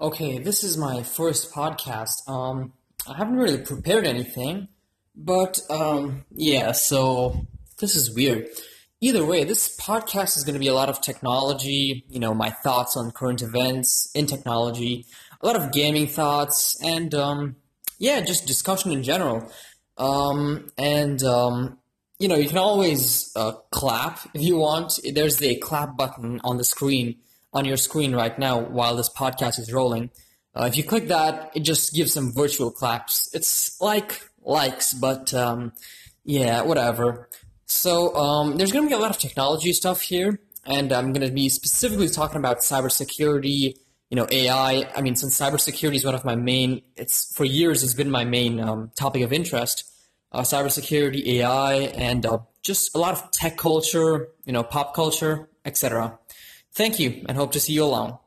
Okay, this is my first podcast. Um, I haven't really prepared anything, but um, yeah, so this is weird. Either way, this podcast is going to be a lot of technology, you know, my thoughts on current events in technology, a lot of gaming thoughts, and um, yeah, just discussion in general. Um, and um, you know, you can always uh, clap if you want. There's the clap button on the screen on your screen right now while this podcast is rolling. Uh, if you click that, it just gives some virtual claps. It's like likes, but um, yeah, whatever. So um, there's going to be a lot of technology stuff here, and I'm going to be specifically talking about cybersecurity. You know, AI. I mean, since cybersecurity is one of my main, it's for years it's been my main um, topic of interest. Uh, cybersecurity, AI, and uh, just a lot of tech culture. You know, pop culture, etc. Thank you and hope to see you along.